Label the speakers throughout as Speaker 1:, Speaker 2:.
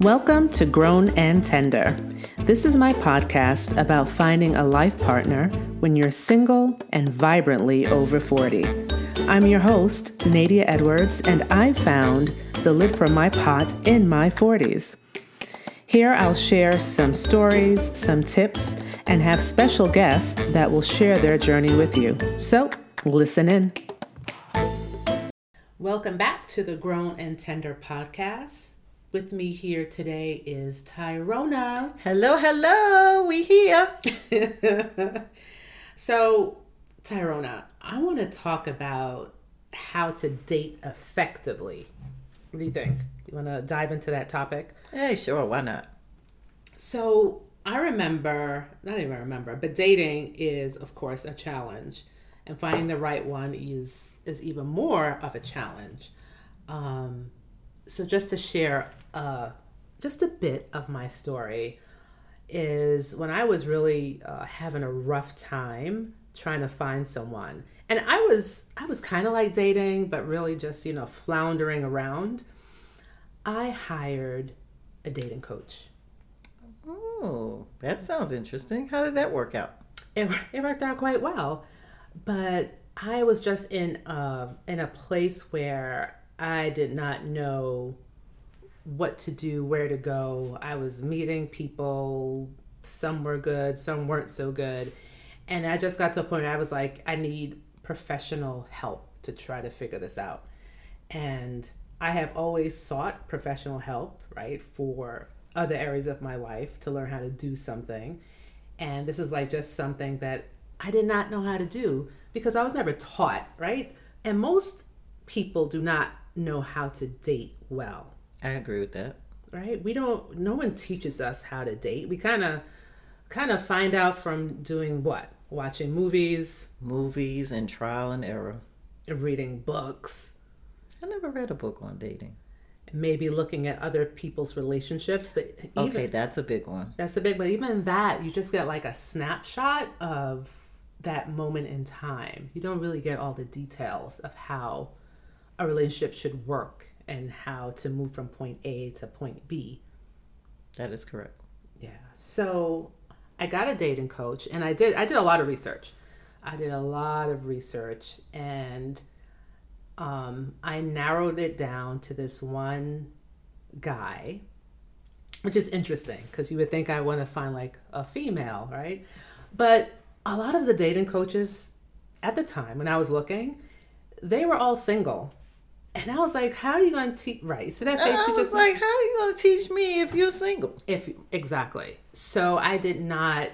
Speaker 1: Welcome to Grown and Tender. This is my podcast about finding a life partner when you're single and vibrantly over 40. I'm your host, Nadia Edwards, and I found the lid for my pot in my 40s. Here I'll share some stories, some tips, and have special guests that will share their journey with you. So, listen in. Welcome back to the Grown and Tender podcast. With me here today is Tyrona.
Speaker 2: Hello, hello, we here.
Speaker 1: so, Tyrona, I want to talk about how to date effectively. What do you think? You want to dive into that topic?
Speaker 2: Hey, sure, why not?
Speaker 1: So, I remember, not even remember, but dating is, of course, a challenge, and finding the right one is is even more of a challenge. Um, so, just to share uh, just a bit of my story is when I was really uh, having a rough time trying to find someone, and I was I was kind of like dating, but really just you know floundering around. I hired a dating coach.
Speaker 2: Oh, that sounds interesting. How did that work out?
Speaker 1: It, it worked out quite well, but I was just in uh, in a place where I did not know what to do, where to go. I was meeting people. Some were good, some weren't so good. And I just got to a point where I was like, I need professional help to try to figure this out. And I have always sought professional help, right, for other areas of my life to learn how to do something. And this is like just something that I did not know how to do because I was never taught, right? And most people do not know how to date well.
Speaker 2: I agree with that.
Speaker 1: Right? We don't no one teaches us how to date. We kind of kind of find out from doing what? Watching movies,
Speaker 2: movies and trial and error,
Speaker 1: reading books.
Speaker 2: I never read a book on dating.
Speaker 1: Maybe looking at other people's relationships, but
Speaker 2: even, okay, that's a big one.
Speaker 1: That's a big, but even that, you just get like a snapshot of that moment in time. You don't really get all the details of how a relationship should work and how to move from point A to point B.
Speaker 2: That is correct.
Speaker 1: Yeah. So I got a dating coach and I did I did a lot of research. I did a lot of research and um, I narrowed it down to this one guy, which is interesting because you would think I want to find like a female, right? But a lot of the dating coaches at the time when I was looking, they were all single and I was like, "How are you going to teach?" Right. So that face
Speaker 2: I
Speaker 1: you
Speaker 2: just like, "How are you going to teach me if you're single?"
Speaker 1: If exactly. So I did not,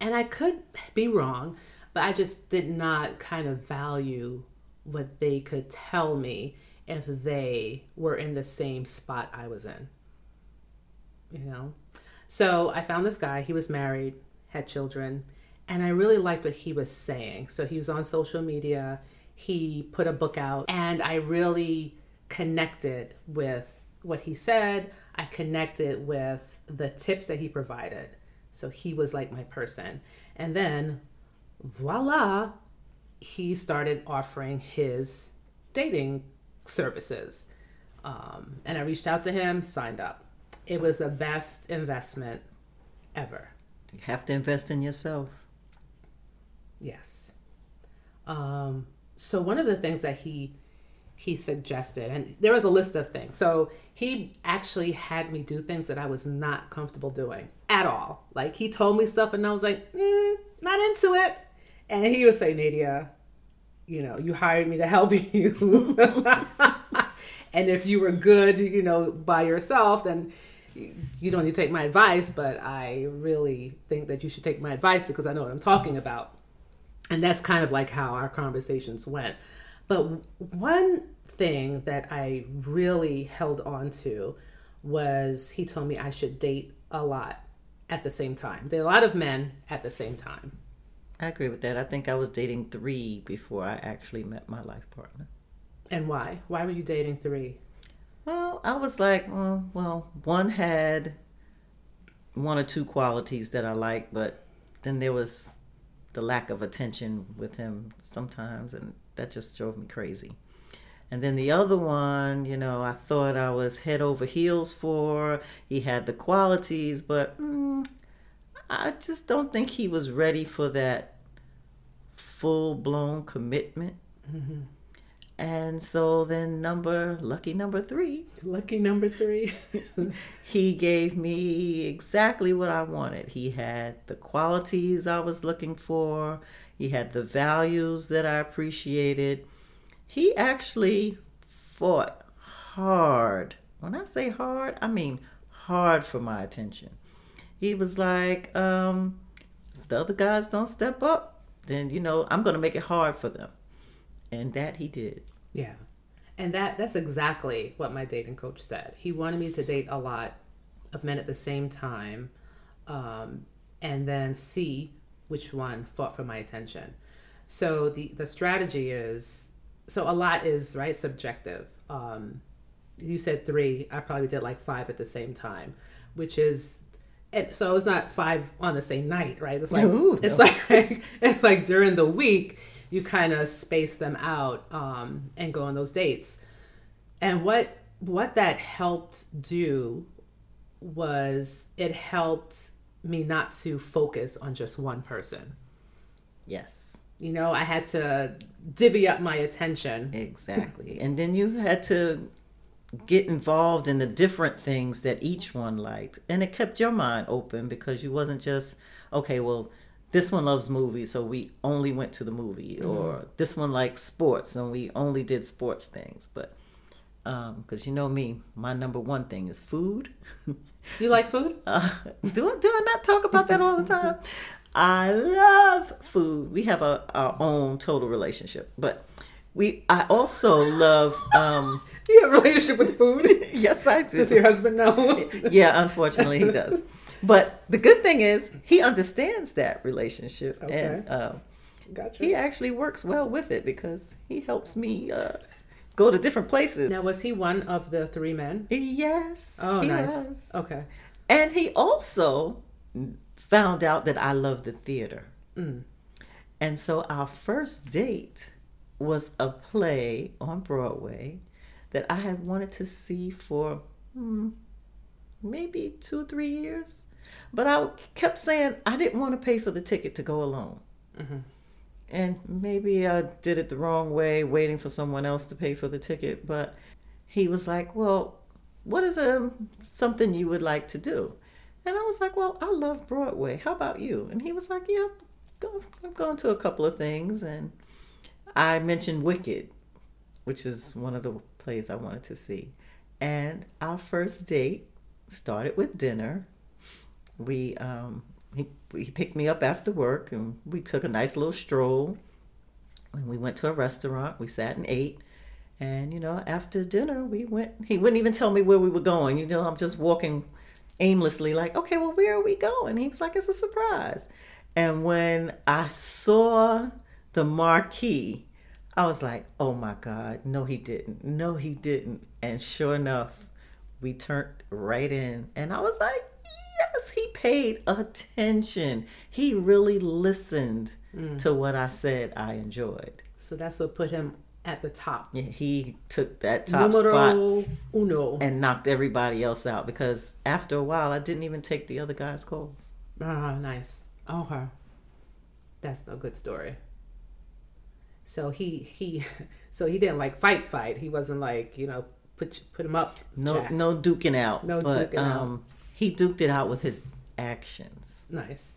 Speaker 1: and I could be wrong, but I just did not kind of value what they could tell me if they were in the same spot I was in. You know. So I found this guy. He was married, had children, and I really liked what he was saying. So he was on social media he put a book out and I really connected with what he said. I connected with the tips that he provided. So he was like my person. And then voila, he started offering his dating services. Um, and I reached out to him, signed up. It was the best investment ever.
Speaker 2: You have to invest in yourself.
Speaker 1: Yes. Um, so one of the things that he he suggested and there was a list of things. So he actually had me do things that i was not comfortable doing at all. Like he told me stuff and i was like mm, not into it. And he would say nadia you know you hired me to help you. And if you were good you know by yourself then you don't need to take my advice but i really think that you should take my advice because i know what i'm talking about and that's kind of like how our conversations went. But one thing that I really held on to was he told me I should date a lot at the same time. There are a lot of men at the same time.
Speaker 2: I agree with that. I think I was dating three before I actually met my life partner.
Speaker 1: And why? Why were you dating three?
Speaker 2: Well, I was like, well, well, one had one or two qualities that I liked, but then there was the lack of attention with him sometimes, and that just drove me crazy. And then the other one, you know, I thought I was head over heels for. He had the qualities, but mm, I just don't think he was ready for that full blown commitment. Mm-hmm. And so then, number lucky number three.
Speaker 1: Lucky number three.
Speaker 2: he gave me exactly what I wanted. He had the qualities I was looking for, he had the values that I appreciated. He actually fought hard. When I say hard, I mean hard for my attention. He was like, um, the other guys don't step up, then you know I'm gonna make it hard for them and that he did.
Speaker 1: Yeah. And that that's exactly what my dating coach said. He wanted me to date a lot of men at the same time, um, and then see which one fought for my attention. So the the strategy is so a lot is right subjective. Um, you said three. I probably did like five at the same time, which is and so it's not five on the same night, right? It's like Ooh, it's no. like it's like during the week you kind of space them out um, and go on those dates. And what what that helped do was it helped me not to focus on just one person.
Speaker 2: Yes.
Speaker 1: You know, I had to divvy up my attention.
Speaker 2: Exactly. and then you had to get involved in the different things that each one liked. And it kept your mind open because you wasn't just, okay, well, this one loves movies, so we only went to the movie, mm-hmm. or this one likes sports, and we only did sports things. But because um, you know me, my number one thing is food.
Speaker 1: You like food?
Speaker 2: Uh, do do I not talk about that all the time? I love food. We have a our own total relationship, but we I also love. Um,
Speaker 1: you have a relationship with food?
Speaker 2: yes, I do.
Speaker 1: Does your husband know?
Speaker 2: yeah, unfortunately, he does. But the good thing is he understands that relationship, okay. and uh, gotcha. he actually works well with it because he helps me uh, go to different places.
Speaker 1: Now, was he one of the three men?
Speaker 2: Yes.
Speaker 1: Oh, nice. Was. Okay.
Speaker 2: And he also found out that I love the theater. Mm. And so our first date was a play on Broadway that I had wanted to see for hmm, maybe two, three years. But I kept saying I didn't want to pay for the ticket to go alone. Mm-hmm. And maybe I did it the wrong way, waiting for someone else to pay for the ticket. But he was like, Well, what is a, um, something you would like to do? And I was like, Well, I love Broadway. How about you? And he was like, Yeah, I've gone to a couple of things. And I mentioned Wicked, which is one of the plays I wanted to see. And our first date started with dinner we um, he, he picked me up after work and we took a nice little stroll. And we went to a restaurant we sat and ate. And you know after dinner we went he wouldn't even tell me where we were going. You know i'm just walking aimlessly like okay well where are we going? He was like it's a surprise. And when i saw the marquee i was like oh my god no he didn't. No he didn't. And sure enough we turned right in. And i was like yes, he paid attention. He really listened mm. to what I said I enjoyed.
Speaker 1: So that's what put him at the top.
Speaker 2: Yeah, he took that top Numero spot uno. and knocked everybody else out because after a while, I didn't even take the other guy's calls.
Speaker 1: Ah, nice. Okay, that's a good story. So he he, so he didn't like fight fight. He wasn't like you know put put him up.
Speaker 2: No Jack. no duking out. No but, duking um, out he duked it out with his actions.
Speaker 1: Nice.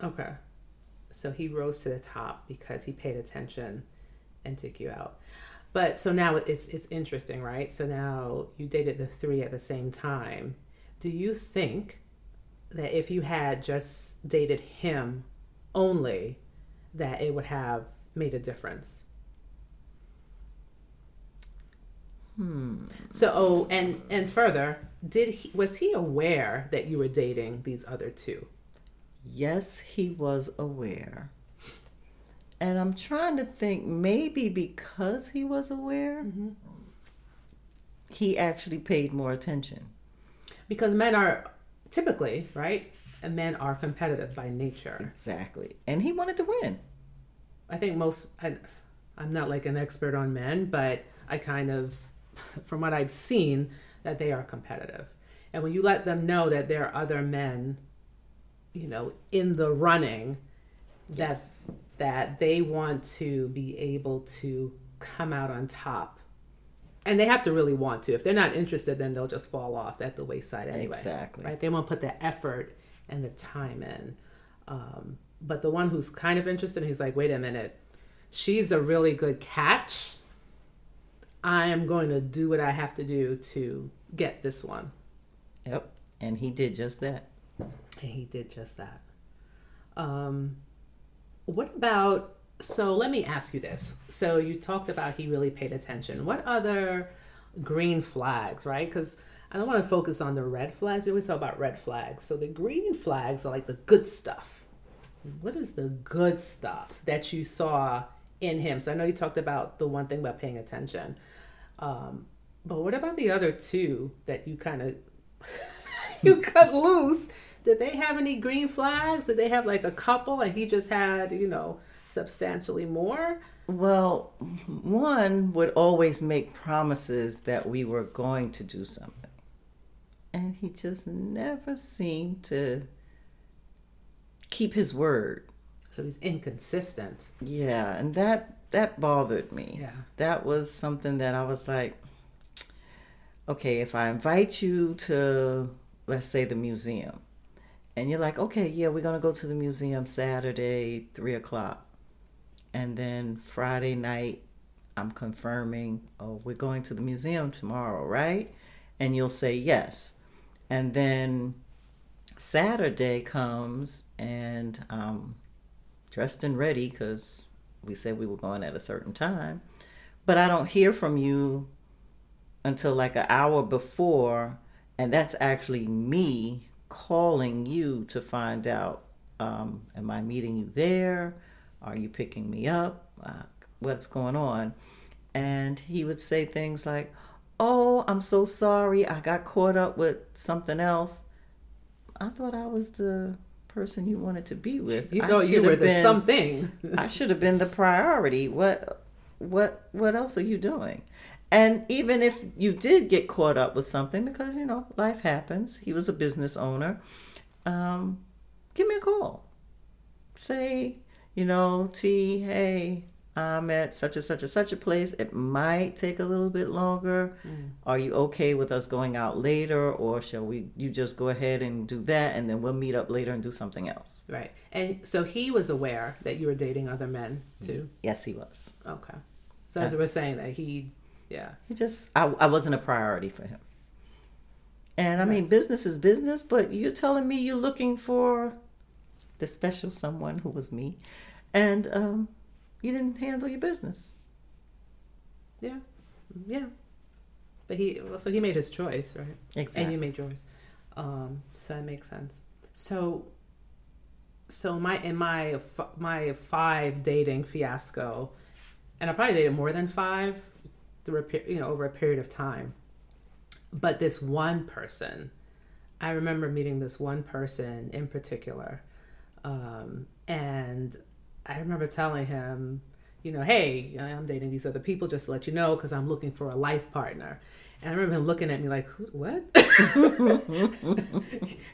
Speaker 1: Okay. So he rose to the top because he paid attention and took you out. But so now it's it's interesting, right? So now you dated the three at the same time. Do you think that if you had just dated him only, that it would have made a difference? Hmm. So, oh, and and further, did he was he aware that you were dating these other two?
Speaker 2: Yes, he was aware. And I'm trying to think maybe because he was aware, mm-hmm. he actually paid more attention.
Speaker 1: Because men are typically, right? And men are competitive by nature.
Speaker 2: Exactly. And he wanted to win.
Speaker 1: I think most I, I'm not like an expert on men, but I kind of, from what I've seen, that they are competitive. And when you let them know that there are other men, you know, in the running, yes. that that they want to be able to come out on top. And they have to really want to. If they're not interested, then they'll just fall off at the wayside anyway.
Speaker 2: Exactly.
Speaker 1: Right? They won't put the effort and the time in. Um, but the one who's kind of interested, he's like, wait a minute, she's a really good catch. I am going to do what I have to do to get this one.
Speaker 2: Yep. And he did just that.
Speaker 1: And he did just that. Um, what about so let me ask you this. So you talked about he really paid attention. What other green flags, right? Because I don't want to focus on the red flags. We always talk about red flags. So the green flags are like the good stuff. What is the good stuff that you saw in him? So I know you talked about the one thing about paying attention. Um, but what about the other two that you kind of you cut loose? Did they have any green flags? Did they have like a couple and he just had, you know, substantially more?
Speaker 2: Well, one would always make promises that we were going to do something. And he just never seemed to keep his word.
Speaker 1: So he's inconsistent.
Speaker 2: Yeah, and that that bothered me.
Speaker 1: Yeah.
Speaker 2: That was something that I was like, okay, if I invite you to let's say the museum, and you're like, okay, yeah, we're gonna go to the museum Saturday, three o'clock, and then Friday night, I'm confirming, oh, we're going to the museum tomorrow, right? And you'll say yes, and then Saturday comes and um, dressed and ready because we said we were going at a certain time, but I don't hear from you until like an hour before, and that's actually me calling you to find out um, am I meeting you there? Are you picking me up? Uh, what's going on? And he would say things like, Oh, I'm so sorry. I got caught up with something else. I thought I was the person you wanted to be with.
Speaker 1: You thought you were the
Speaker 2: been,
Speaker 1: something.
Speaker 2: I should have been the priority. What what what else are you doing? And even if you did get caught up with something, because you know life happens, he was a business owner. Um, give me a call. Say, you know, T, hey, I'm at such and such and such a place. It might take a little bit longer. Mm. Are you okay with us going out later, or shall we? You just go ahead and do that, and then we'll meet up later and do something else.
Speaker 1: Right. And so he was aware that you were dating other men too.
Speaker 2: Yes, he was.
Speaker 1: Okay. So as I was saying that he yeah.
Speaker 2: He just, I, I wasn't a priority for him. And I mean, business is business, but you're telling me you're looking for the special someone who was me, and um, you didn't handle your business.
Speaker 1: Yeah, yeah. But he, well, so he made his choice, right?
Speaker 2: Exactly.
Speaker 1: And you made yours. Um, so that makes sense. So, so my in my my five dating fiasco, and I probably dated more than five through a you know over a period of time. But this one person, I remember meeting this one person in particular, um, and I remember telling him, you know, hey, I'm dating these other people just to let you know because I'm looking for a life partner. And I remember him looking at me like, "What?"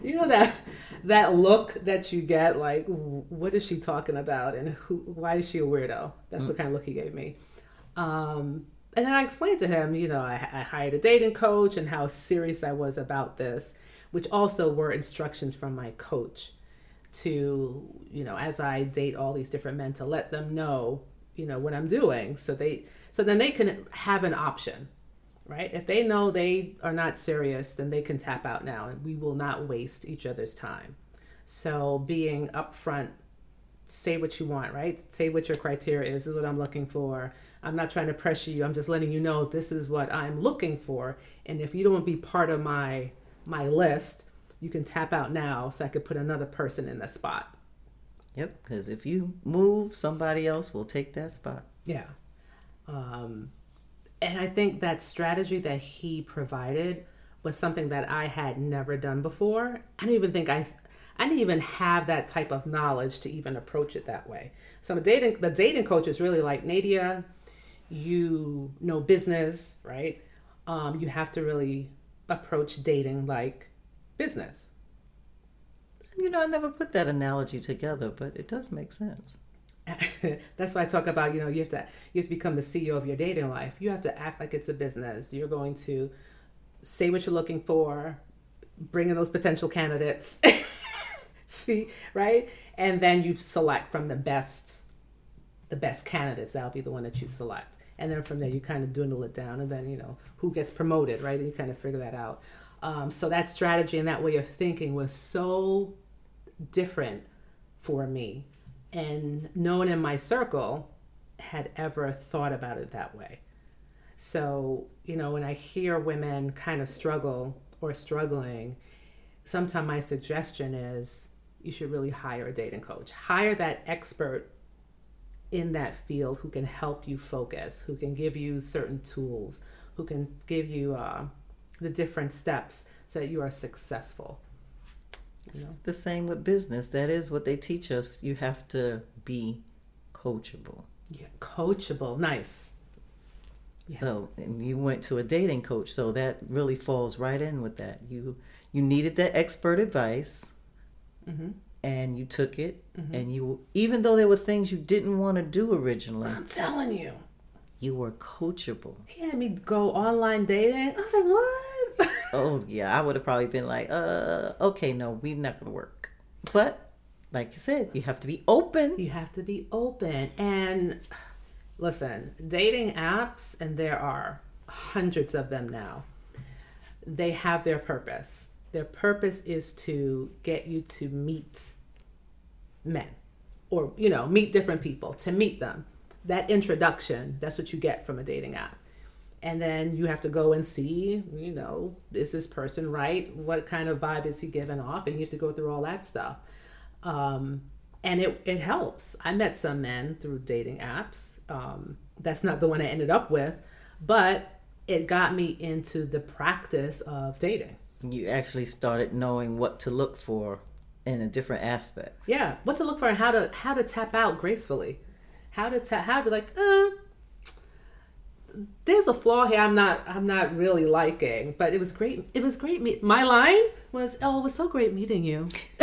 Speaker 1: you know that that look that you get, like, "What is she talking about?" And who? Why is she a weirdo? That's mm. the kind of look he gave me. Um, and then I explained to him, you know, I, I hired a dating coach and how serious I was about this, which also were instructions from my coach to, you know, as I date all these different men, to let them know, you know, what I'm doing. So they, so then they can have an option, right? If they know they are not serious, then they can tap out now and we will not waste each other's time. So being upfront, say what you want, right? Say what your criteria is, this is what I'm looking for I'm not trying to pressure you. I'm just letting you know this is what I'm looking for. And if you don't be part of my my list, you can tap out now so I could put another person in the spot.
Speaker 2: Yep, because if you move, somebody else will take that spot.
Speaker 1: Yeah. Um, and I think that strategy that he provided was something that I had never done before. I didn't even think I I didn't even have that type of knowledge to even approach it that way. So I'm dating the dating coach is really like Nadia, you know business, right? Um, you have to really approach dating like business.
Speaker 2: You know, I never put that analogy together, but it does make sense.
Speaker 1: That's why I talk about, you know, you have to you have to become the CEO of your dating life. You have to act like it's a business. You're going to say what you're looking for, bring in those potential candidates. See, right? And then you select from the best the best candidates. That'll be the one that you select. And then from there you kind of dwindle it down and then, you know, who gets promoted, right? And you kind of figure that out. Um, so that strategy and that way of thinking was so different for me. And no one in my circle had ever thought about it that way. So, you know, when I hear women kind of struggle or struggling, sometimes my suggestion is you should really hire a dating coach. Hire that expert in that field who can help you focus, who can give you certain tools, who can give you uh, the different steps so that you are successful.
Speaker 2: You know? The same with business. That is what they teach us. You have to be coachable.
Speaker 1: Yeah, coachable. Nice.
Speaker 2: Yeah. So, and you went to a dating coach, so that really falls right in with that. You you needed that expert advice, mm-hmm. and you took it, mm-hmm. and you even though there were things you didn't want to do originally.
Speaker 1: I'm telling you,
Speaker 2: you were coachable.
Speaker 1: He had me go online dating. I was like, what?
Speaker 2: oh yeah, I would have probably been like, uh, okay, no, we're not gonna work. But like you said, you have to be open.
Speaker 1: You have to be open and listen, dating apps, and there are hundreds of them now, they have their purpose. Their purpose is to get you to meet men or, you know, meet different people, to meet them. That introduction, that's what you get from a dating app. And then you have to go and see, you know, is this person right? What kind of vibe is he giving off? And you have to go through all that stuff. Um, and it, it helps. I met some men through dating apps. Um, that's not the one I ended up with, but it got me into the practice of dating.
Speaker 2: You actually started knowing what to look for in a different aspect.
Speaker 1: Yeah, what to look for and how to how to tap out gracefully, how to tell how to like. Uh, there's a flaw here I'm not I'm not really liking, but it was great. It was great. Me- my line was, "Oh, it was so great meeting you."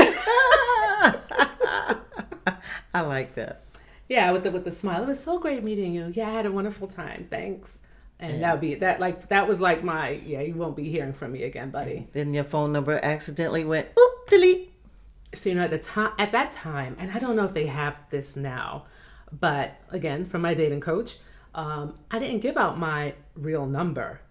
Speaker 2: I like that.
Speaker 1: Yeah, with the with the smile. It was so great meeting you. Yeah, I had a wonderful time. Thanks. And yeah. that would be that like that was like my yeah, you won't be hearing from me again, buddy.
Speaker 2: Then your phone number accidentally went oop delete.
Speaker 1: So you know at the time at that time, and I don't know if they have this now, but again, from my dating coach, um, I didn't give out my real number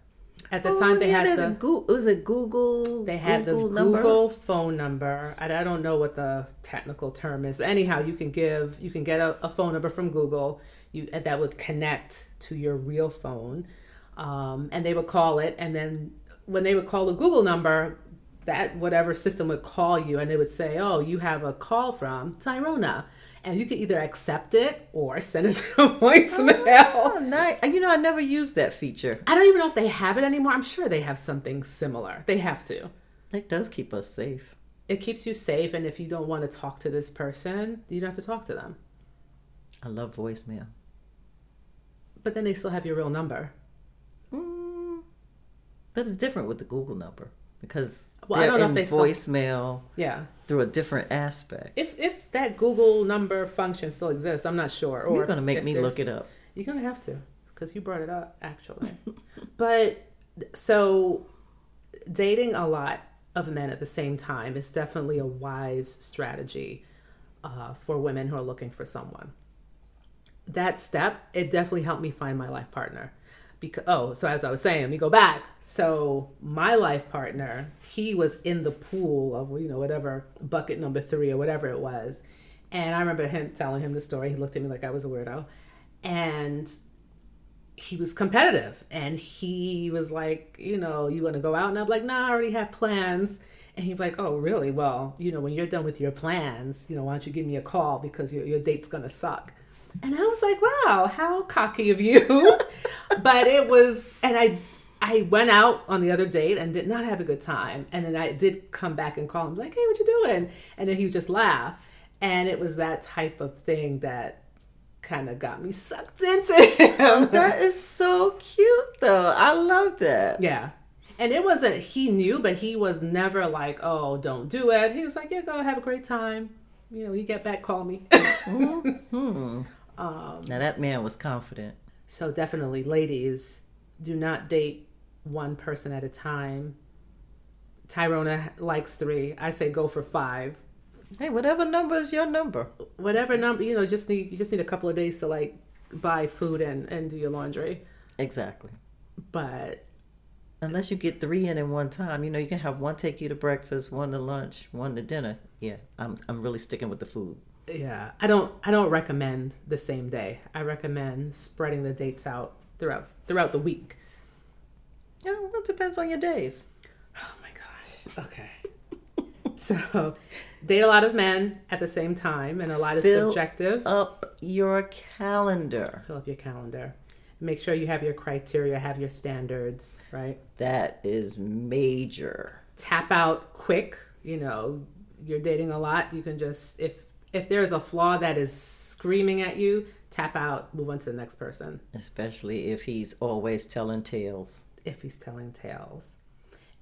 Speaker 1: at the oh, time, they yeah, had the
Speaker 2: Google. Was it Google?
Speaker 1: They had Google the number? Google phone number. I, I don't know what the technical term is, but anyhow, you can give, you can get a, a phone number from Google. You that would connect to your real phone, um, and they would call it. And then when they would call the Google number, that whatever system would call you, and it would say, "Oh, you have a call from Tyrona." And you can either accept it or send it to a voicemail. Oh,
Speaker 2: nice. You know, I never used that feature.
Speaker 1: I don't even know if they have it anymore. I'm sure they have something similar. They have to.
Speaker 2: It does keep us safe.
Speaker 1: It keeps you safe, and if you don't want to talk to this person, you don't have to talk to them.
Speaker 2: I love voicemail.
Speaker 1: But then they still have your real number.
Speaker 2: Mm, but it's different with the Google number because well, I don't know if they voicemail.
Speaker 1: Still, yeah.
Speaker 2: Through a different aspect.
Speaker 1: If if that Google number function still exists, I'm not sure.
Speaker 2: Or you're gonna make me look it up.
Speaker 1: You're gonna have to because you brought it up actually. but so dating a lot of men at the same time is definitely a wise strategy uh, for women who are looking for someone. That step, it definitely helped me find my life partner because oh so as i was saying we go back. So my life partner he was in the pool of you know whatever bucket number three or whatever it was. And i remember him telling him the story. He looked at me like i was a weirdo. And he was competitive. And he was like you know you want to go out? And i'm like nah i already have plans. And he's like oh really? Well you know when you're done with your plans you know why don't you give me a call because your, your date's gonna suck and I was like, wow, how cocky of you. but it was, and I, I went out on the other date and did not have a good time. And then I did come back and call him, like, hey, what you doing? And then he would just laugh. And it was that type of thing that kind of got me sucked into him.
Speaker 2: that is so cute, though. I love that.
Speaker 1: Yeah. And it wasn't, he knew, but he was never like, oh, don't do it. He was like, yeah, go have a great time. You know, you get back, call me. Mm-hmm.
Speaker 2: Hmm. now, that man was confident.
Speaker 1: So, definitely, ladies, do not date one person at a time. Tyrona likes three. I say go for five.
Speaker 2: Hey, whatever number is your number.
Speaker 1: Whatever number, you know, just need you just need a couple of days to like buy food and and do your laundry.
Speaker 2: Exactly.
Speaker 1: But
Speaker 2: Unless you get three in in one time, you know, you can have one take you to breakfast, one to lunch, one to dinner. Yeah, I'm I'm really sticking with the food.
Speaker 1: Yeah, I don't I don't recommend the same day. I recommend spreading the dates out throughout throughout the week.
Speaker 2: Yeah, well, it depends on your days.
Speaker 1: Oh my gosh. Okay. so, date a lot of men at the same time, and a lot is
Speaker 2: Fill
Speaker 1: subjective.
Speaker 2: Up your calendar.
Speaker 1: Fill up your calendar. Make sure you have your criteria, have your standards, right?
Speaker 2: That is major.
Speaker 1: Tap out quick. You know, you're dating a lot. You can just if if there's a flaw that is screaming at you, tap out. Move on to the next person.
Speaker 2: Especially if he's always telling tales.
Speaker 1: If he's telling tales,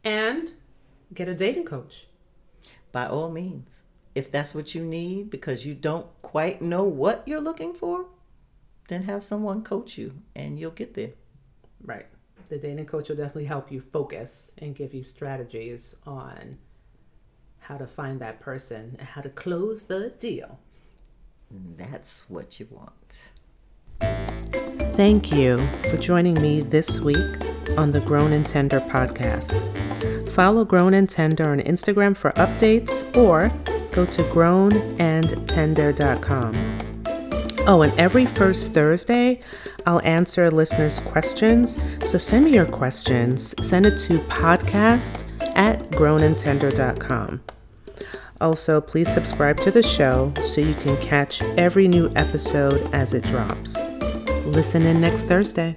Speaker 1: and get a dating coach.
Speaker 2: By all means. If that's what you need because you don't quite know what you're looking for, then have someone coach you and you'll get there.
Speaker 1: Right. The dating coach will definitely help you focus and give you strategies on how to find that person and how to close the deal.
Speaker 2: That's what you want.
Speaker 1: Thank you for joining me this week on the Grown and Tender podcast. Follow Grown and Tender on Instagram for updates or go to grownandtender.com. Oh, and every first Thursday, I'll answer listeners' questions. So send me your questions. Send it to podcast at grownandtender.com. Also, please subscribe to the show so you can catch every new episode as it drops. Listen in next Thursday.